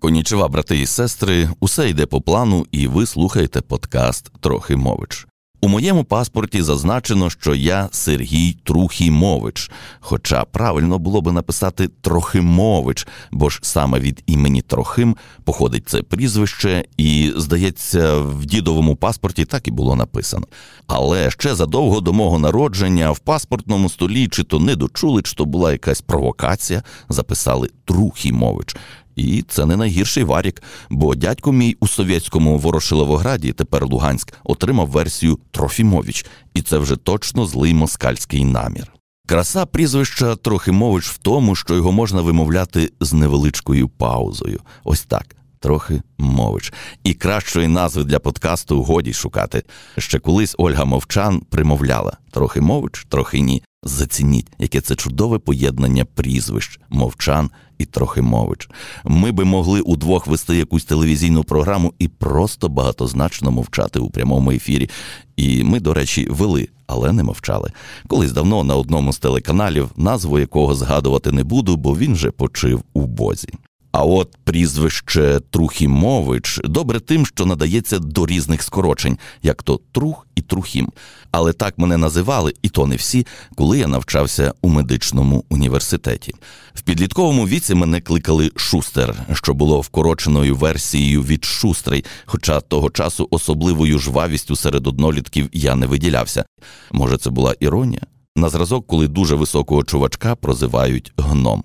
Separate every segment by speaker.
Speaker 1: Конічева, брати і сестри, усе йде по плану, і ви слухаєте подкаст Трохи Мович. У моєму паспорті зазначено, що я Сергій Трухімович, хоча правильно було би написати Трохимович, бо ж саме від імені Трохим походить це прізвище, і, здається, в дідовому паспорті так і було написано. Але ще задовго до мого народження в паспортному столі чи то не дочули, чи то була якась провокація, записали Трухімович. І це не найгірший варік, бо дядько мій у совєтському Ворошиловограді, тепер Луганськ, отримав версію Трофімович, і це вже точно злий москальський намір. Краса прізвища Трохимович в тому, що його можна вимовляти з невеличкою паузою. Ось так. Трохи мович. І кращої назви для подкасту годі шукати. Ще колись Ольга Мовчан примовляла трохи мович, трохи ні. Зацініть, яке це чудове поєднання прізвищ, мовчан і Трохимович. Ми би могли удвох вести якусь телевізійну програму і просто багатозначно мовчати у прямому ефірі. І ми, до речі, вели, але не мовчали. Колись давно на одному з телеканалів, назву якого згадувати не буду, бо він же почив у бозі. А от прізвище Трухімович добре тим, що надається до різних скорочень, як то Трух і Трухім. Але так мене називали, і то не всі, коли я навчався у медичному університеті. В підлітковому віці мене кликали Шустер, що було вкороченою версією від Шустрий, хоча того часу особливою жвавістю серед однолітків я не виділявся. Може, це була іронія? На зразок, коли дуже високого чувачка прозивають гном.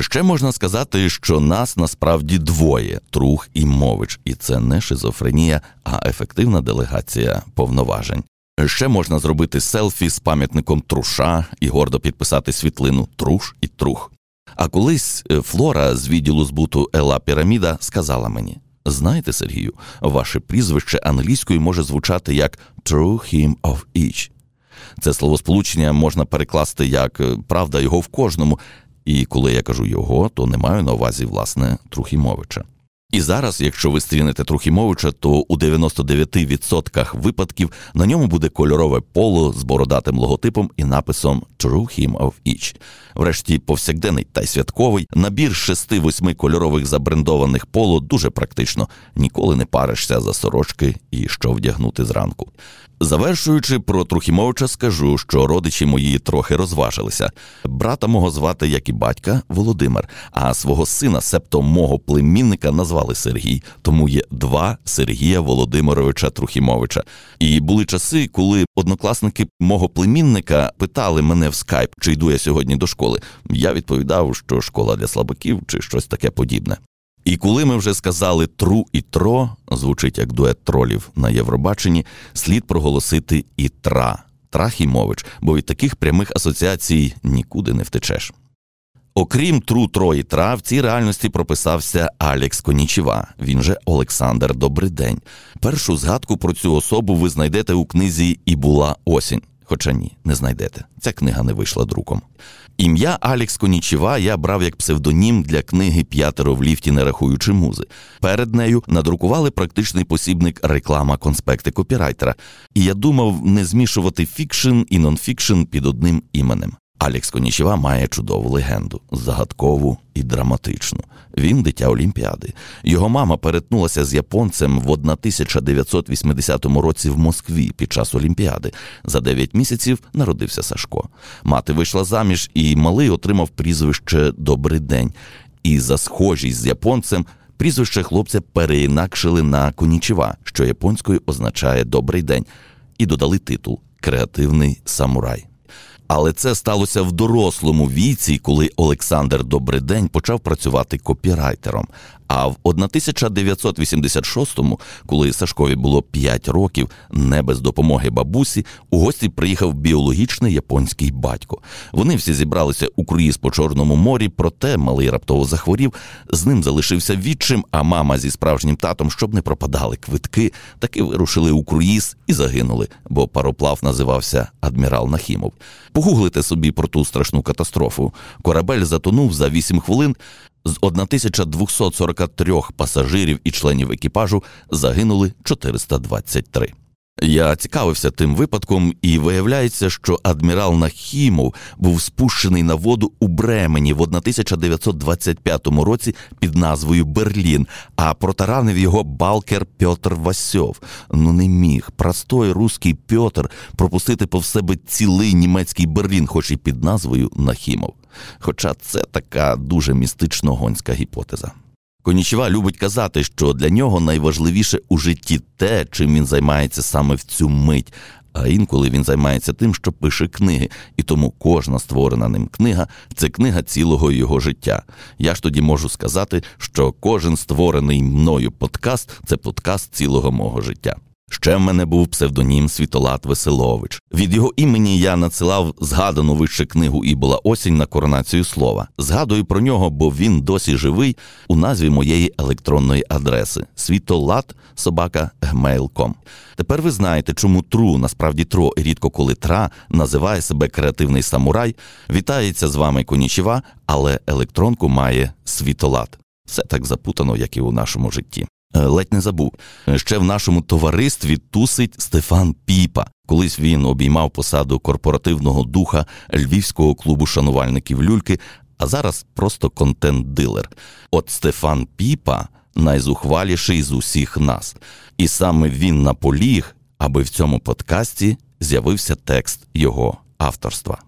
Speaker 1: Ще можна сказати, що нас насправді двоє трух і мович, і це не шизофренія, а ефективна делегація повноважень. Ще можна зробити селфі з пам'ятником труша і гордо підписати світлину Труш і Трух. А колись е, Флора з відділу збуту Ела Піраміда сказала мені: знаєте, Сергію, ваше прізвище англійською може звучати як «True him of each». Це словосполучення можна перекласти як е, правда його в кожному, і коли я кажу його, то не маю на увазі власне Трухімовича. І зараз, якщо ви стрінете Трухімовича, то у 99% випадків на ньому буде кольорове поло з бородатим логотипом і написом True Him of Each. Врешті, повсякденний та й святковий набір шести-восьми кольорових забрендованих поло дуже практично. Ніколи не паришся за сорочки і що вдягнути зранку. Завершуючи про Трухімовича, скажу, що родичі мої трохи розважилися. Брата мого звати, як і батька, Володимир, а свого сина, септо мого племінника, назвали Сергій. Тому є два Сергія Володимировича Трухімовича. І були часи, коли однокласники мого племінника питали мене в скайп, чи йду я сьогодні до школи. Я відповідав, що школа для слабаків чи щось таке подібне. І коли ми вже сказали тру і тро, звучить як дует тролів на Євробаченні, слід проголосити і тра, Трахімович, бо від таких прямих асоціацій нікуди не втечеш. Окрім тру тро і тра, в цій реальності прописався Алекс Конічева, він же Олександр Добридень. Першу згадку про цю особу ви знайдете у книзі І була осінь. Хоча ні, не знайдете. Ця книга не вийшла друком. Ім'я Алікс Конічева я брав як псевдонім для книги П'ятеро в ліфті, не рахуючи музи. Перед нею надрукували практичний посібник реклама конспекти копірайтера. І я думав не змішувати фікшн і нонфікшн під одним іменем. Алікс Конічева має чудову легенду, загадкову і драматичну. Він дитя Олімпіади. Його мама перетнулася з японцем в 1980 році в Москві під час Олімпіади. За 9 місяців народився Сашко. Мати вийшла заміж, і малий отримав прізвище Добрий день. І за схожість з японцем. Прізвище хлопця переінакшили на Конічева, що японською означає добрий день, і додали титул Креативний самурай. Але це сталося в дорослому віці, коли Олександр Добридень почав працювати копірайтером. А в 1986-му, коли Сашкові було 5 років, не без допомоги бабусі, у гості приїхав біологічний японський батько. Вони всі зібралися у круїз по Чорному морі, проте малий раптово захворів. З ним залишився відчим, а мама зі справжнім татом, щоб не пропадали квитки, таки вирушили у круїз і загинули, бо пароплав називався Адмірал Нахімов. Погуглите собі про ту страшну катастрофу. Корабель затонув за 8 хвилин. З 1243 пасажирів і членів екіпажу загинули 423. Я цікавився тим випадком, і виявляється, що адмірал Нахімов був спущений на воду у Бремені в 1925 році під назвою Берлін, а протаранив його балкер Пьотр Васьов. Ну не міг простой руський Пьотр пропустити по себе цілий німецький Берлін, хоч і під назвою Нахімов. Хоча це така дуже містично гонська гіпотеза. Конічева любить казати, що для нього найважливіше у житті те, чим він займається саме в цю мить. А інколи він займається тим, що пише книги, і тому кожна створена ним книга це книга цілого його життя. Я ж тоді можу сказати, що кожен створений мною подкаст це подкаст цілого мого життя. Ще в мене був псевдонім Світолат Веселович. Від його імені я надсилав згадану вище книгу і була осінь на коронацію слова. Згадую про нього, бо він досі живий у назві моєї електронної адреси світолат собака gmail.com. Тепер ви знаєте, чому тру, насправді тро, і рідко коли тра називає себе креативний самурай. Вітається з вами Конічева, але електронку має світолат. Все так запутано, як і у нашому житті. Е, ледь не забув. Е, ще в нашому товаристві тусить Стефан Піпа. Колись він обіймав посаду корпоративного духа львівського клубу шанувальників люльки, а зараз просто контент-дилер. От Стефан Піпа найзухваліший з усіх нас. І саме він наполіг, аби в цьому подкасті з'явився текст його авторства.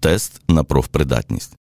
Speaker 1: Тест на профпридатність.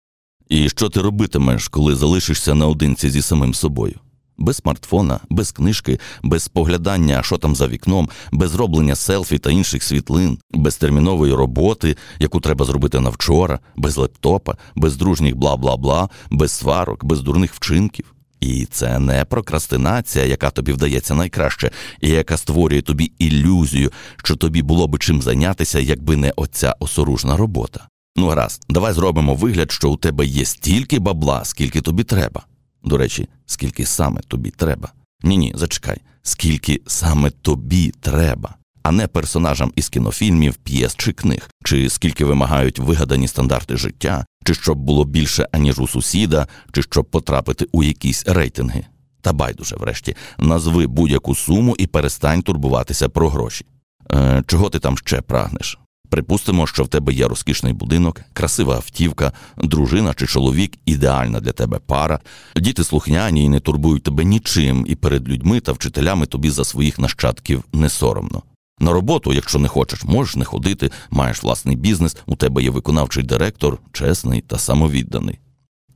Speaker 1: І що ти робитимеш, коли залишишся наодинці зі самим собою? Без смартфона, без книжки, без споглядання, що там за вікном, без роблення селфі та інших світлин, без термінової роботи, яку треба зробити на вчора, без лептопа, без дружніх бла бла бла, без сварок, без дурних вчинків. І це не прокрастинація, яка тобі вдається найкраще, і яка створює тобі ілюзію, що тобі було би чим зайнятися, якби не оця осоружна робота. Ну гаразд, давай зробимо вигляд, що у тебе є стільки бабла, скільки тобі треба. До речі, скільки саме тобі треба. Ні, ні, зачекай, скільки саме тобі треба, а не персонажам із кінофільмів, п'єс чи книг, чи скільки вимагають вигадані стандарти життя, чи щоб було більше аніж у сусіда, чи щоб потрапити у якісь рейтинги. Та байдуже, врешті, назви будь-яку суму і перестань турбуватися про гроші. Е, Чого ти там ще прагнеш? Припустимо, що в тебе є розкішний будинок, красива автівка, дружина чи чоловік ідеальна для тебе пара, діти слухняні і не турбують тебе нічим, і перед людьми та вчителями тобі за своїх нащадків не соромно. На роботу, якщо не хочеш, можеш не ходити, маєш власний бізнес, у тебе є виконавчий директор, чесний та самовідданий.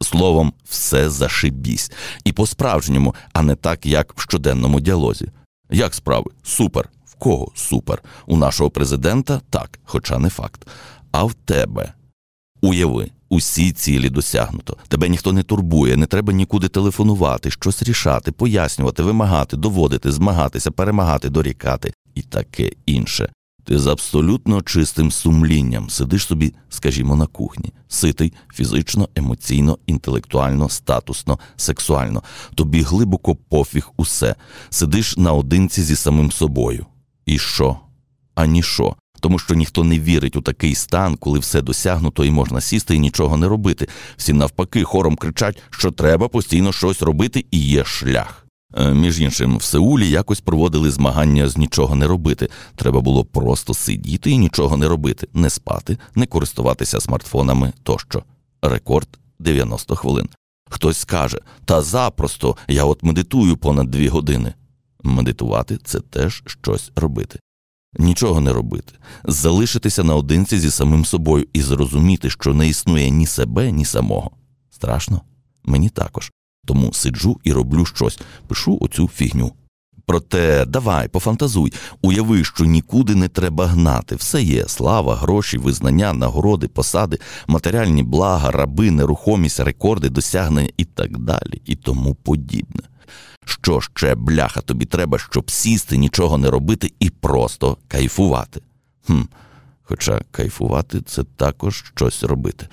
Speaker 1: Словом, все зашибісь. І по-справжньому, а не так, як в щоденному діалозі. Як справи? Супер кого супер? У нашого президента так, хоча не факт. А в тебе уяви, усі цілі досягнуто. Тебе ніхто не турбує, не треба нікуди телефонувати, щось рішати, пояснювати, вимагати, доводити, змагатися, перемагати, дорікати і таке інше. Ти з абсолютно чистим сумлінням сидиш собі, скажімо, на кухні, ситий фізично, емоційно, інтелектуально, статусно, сексуально. Тобі глибоко пофіг усе, сидиш наодинці зі самим собою. І що? А ніщо. Тому що ніхто не вірить у такий стан, коли все досягнуто і можна сісти і нічого не робити. Всі навпаки, хором кричать, що треба постійно щось робити, і є шлях. Е, між іншим, в Сеулі якось проводили змагання з нічого не робити. Треба було просто сидіти і нічого не робити, не спати, не користуватися смартфонами тощо. Рекорд 90 хвилин. Хтось скаже, та запросто я от медитую понад дві години. Медитувати це теж щось робити. Нічого не робити, залишитися наодинці зі самим собою і зрозуміти, що не існує ні себе, ні самого. Страшно? Мені також. Тому сиджу і роблю щось, пишу оцю фігню. Проте давай, пофантазуй, уяви, що нікуди не треба гнати. Все є слава, гроші, визнання, нагороди, посади, матеріальні блага, раби, нерухомість, рекорди, досягнення і так далі, і тому подібне. Що ще, бляха, тобі треба, щоб сісти, нічого не робити і просто кайфувати? Хм, Хоча кайфувати це також щось робити.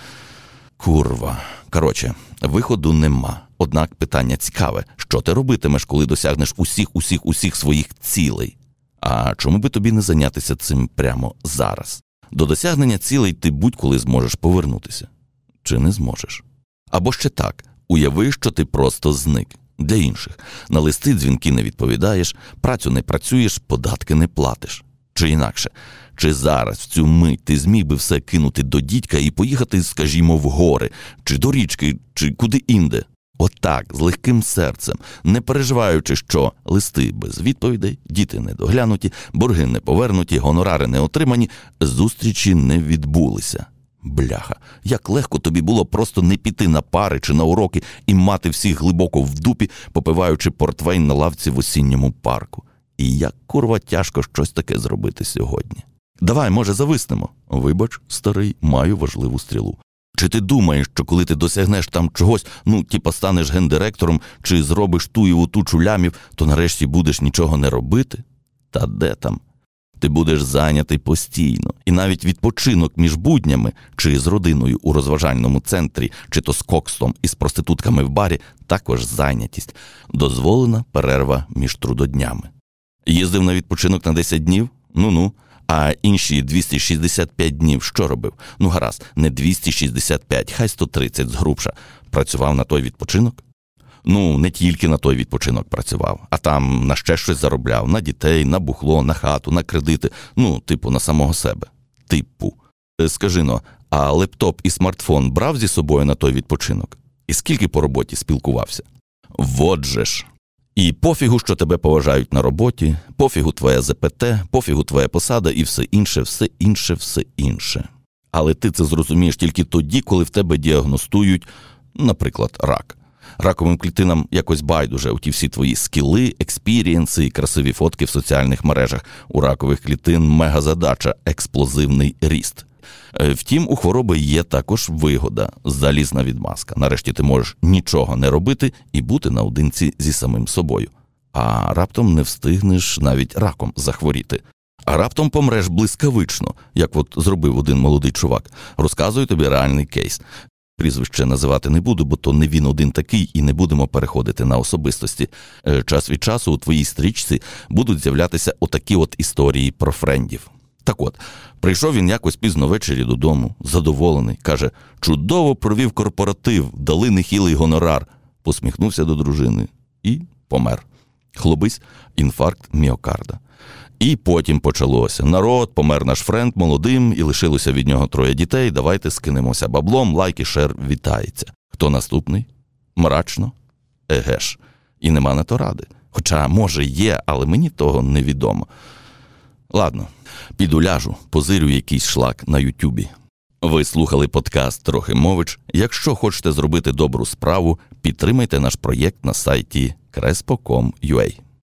Speaker 1: Курва. Коротше, виходу нема. Однак питання цікаве, що ти робитимеш, коли досягнеш усіх, усіх, усіх своїх цілей? А чому би тобі не зайнятися цим прямо зараз? До досягнення цілей ти будь-коли зможеш повернутися. Чи не зможеш? Або ще так, уяви, що ти просто зник Для інших на листи дзвінки не відповідаєш, працю не працюєш, податки не платиш. Чи інакше, чи зараз в цю мить ти зміг би все кинути до дідька і поїхати, скажімо, в гори, чи до річки, чи куди інде? Отак, з легким серцем, не переживаючи, що листи без відповідей, діти не доглянуті, борги не повернуті, гонорари не отримані, зустрічі не відбулися. Бляха, як легко тобі було просто не піти на пари чи на уроки і мати всіх глибоко в дупі, попиваючи портвейн на лавці в осінньому парку. І як курва тяжко щось таке зробити сьогодні. Давай, може, зависнемо. Вибач, старий, маю важливу стрілу. Чи ти думаєш, що коли ти досягнеш там чогось, ну, типа станеш гендиректором, чи зробиш ту і тучу лямів, то нарешті будеш нічого не робити? Та де там? Ти будеш зайнятий постійно, і навіть відпочинок між буднями, чи з родиною у розважальному центрі, чи то з кокстом і з проститутками в барі, також зайнятість, дозволена перерва між трудоднями. Їздив на відпочинок на 10 днів? Ну ну. А інші 265 днів що робив? Ну гаразд, не 265, хай 130 згрубша. Працював на той відпочинок? Ну, не тільки на той відпочинок працював, а там на ще щось заробляв: на дітей, на бухло, на хату, на кредити, ну, типу, на самого себе. Типу. Е, скажи но, а лептоп і смартфон брав зі собою на той відпочинок? І скільки по роботі спілкувався? Вот же ж. І пофігу, що тебе поважають на роботі, пофігу твоя ЗПТ, пофігу твоя посада і все інше, все інше, все інше. Але ти це зрозумієш тільки тоді, коли в тебе діагностують, наприклад, рак. Раковим клітинам якось байдуже у ті всі твої скіли, експірієнси і красиві фотки в соціальних мережах. У ракових клітин мегазадача експлозивний ріст. Е, втім, у хвороби є також вигода, залізна відмазка. Нарешті ти можеш нічого не робити і бути наодинці зі самим собою. А раптом не встигнеш навіть раком захворіти. А раптом помреш блискавично, як от зробив один молодий чувак. Розказую тобі реальний кейс. Прізвище називати не буду, бо то не він один такий, і не будемо переходити на особистості. Е, час від часу у твоїй стрічці будуть з'являтися отакі от історії про френдів. Так от, прийшов він якось пізно ввечері додому, задоволений, каже: чудово провів корпоратив, дали нехилий гонорар, посміхнувся до дружини і помер. Хлобись, інфаркт міокарда. І потім почалося. Народ, помер наш friend молодим, і лишилося від нього троє дітей. Давайте скинемося баблом, лайк і share вітається. Хто наступний? Мрачно? Егеш. І нема на то ради. Хоча, може, є, але мені того невідомо. Ладно, піду ляжу, позирю якийсь шлак на Ютубі. Ви слухали подкаст Трохимович. Якщо хочете зробити добру справу, підтримайте наш проєкт на сайті crespo.com.ua.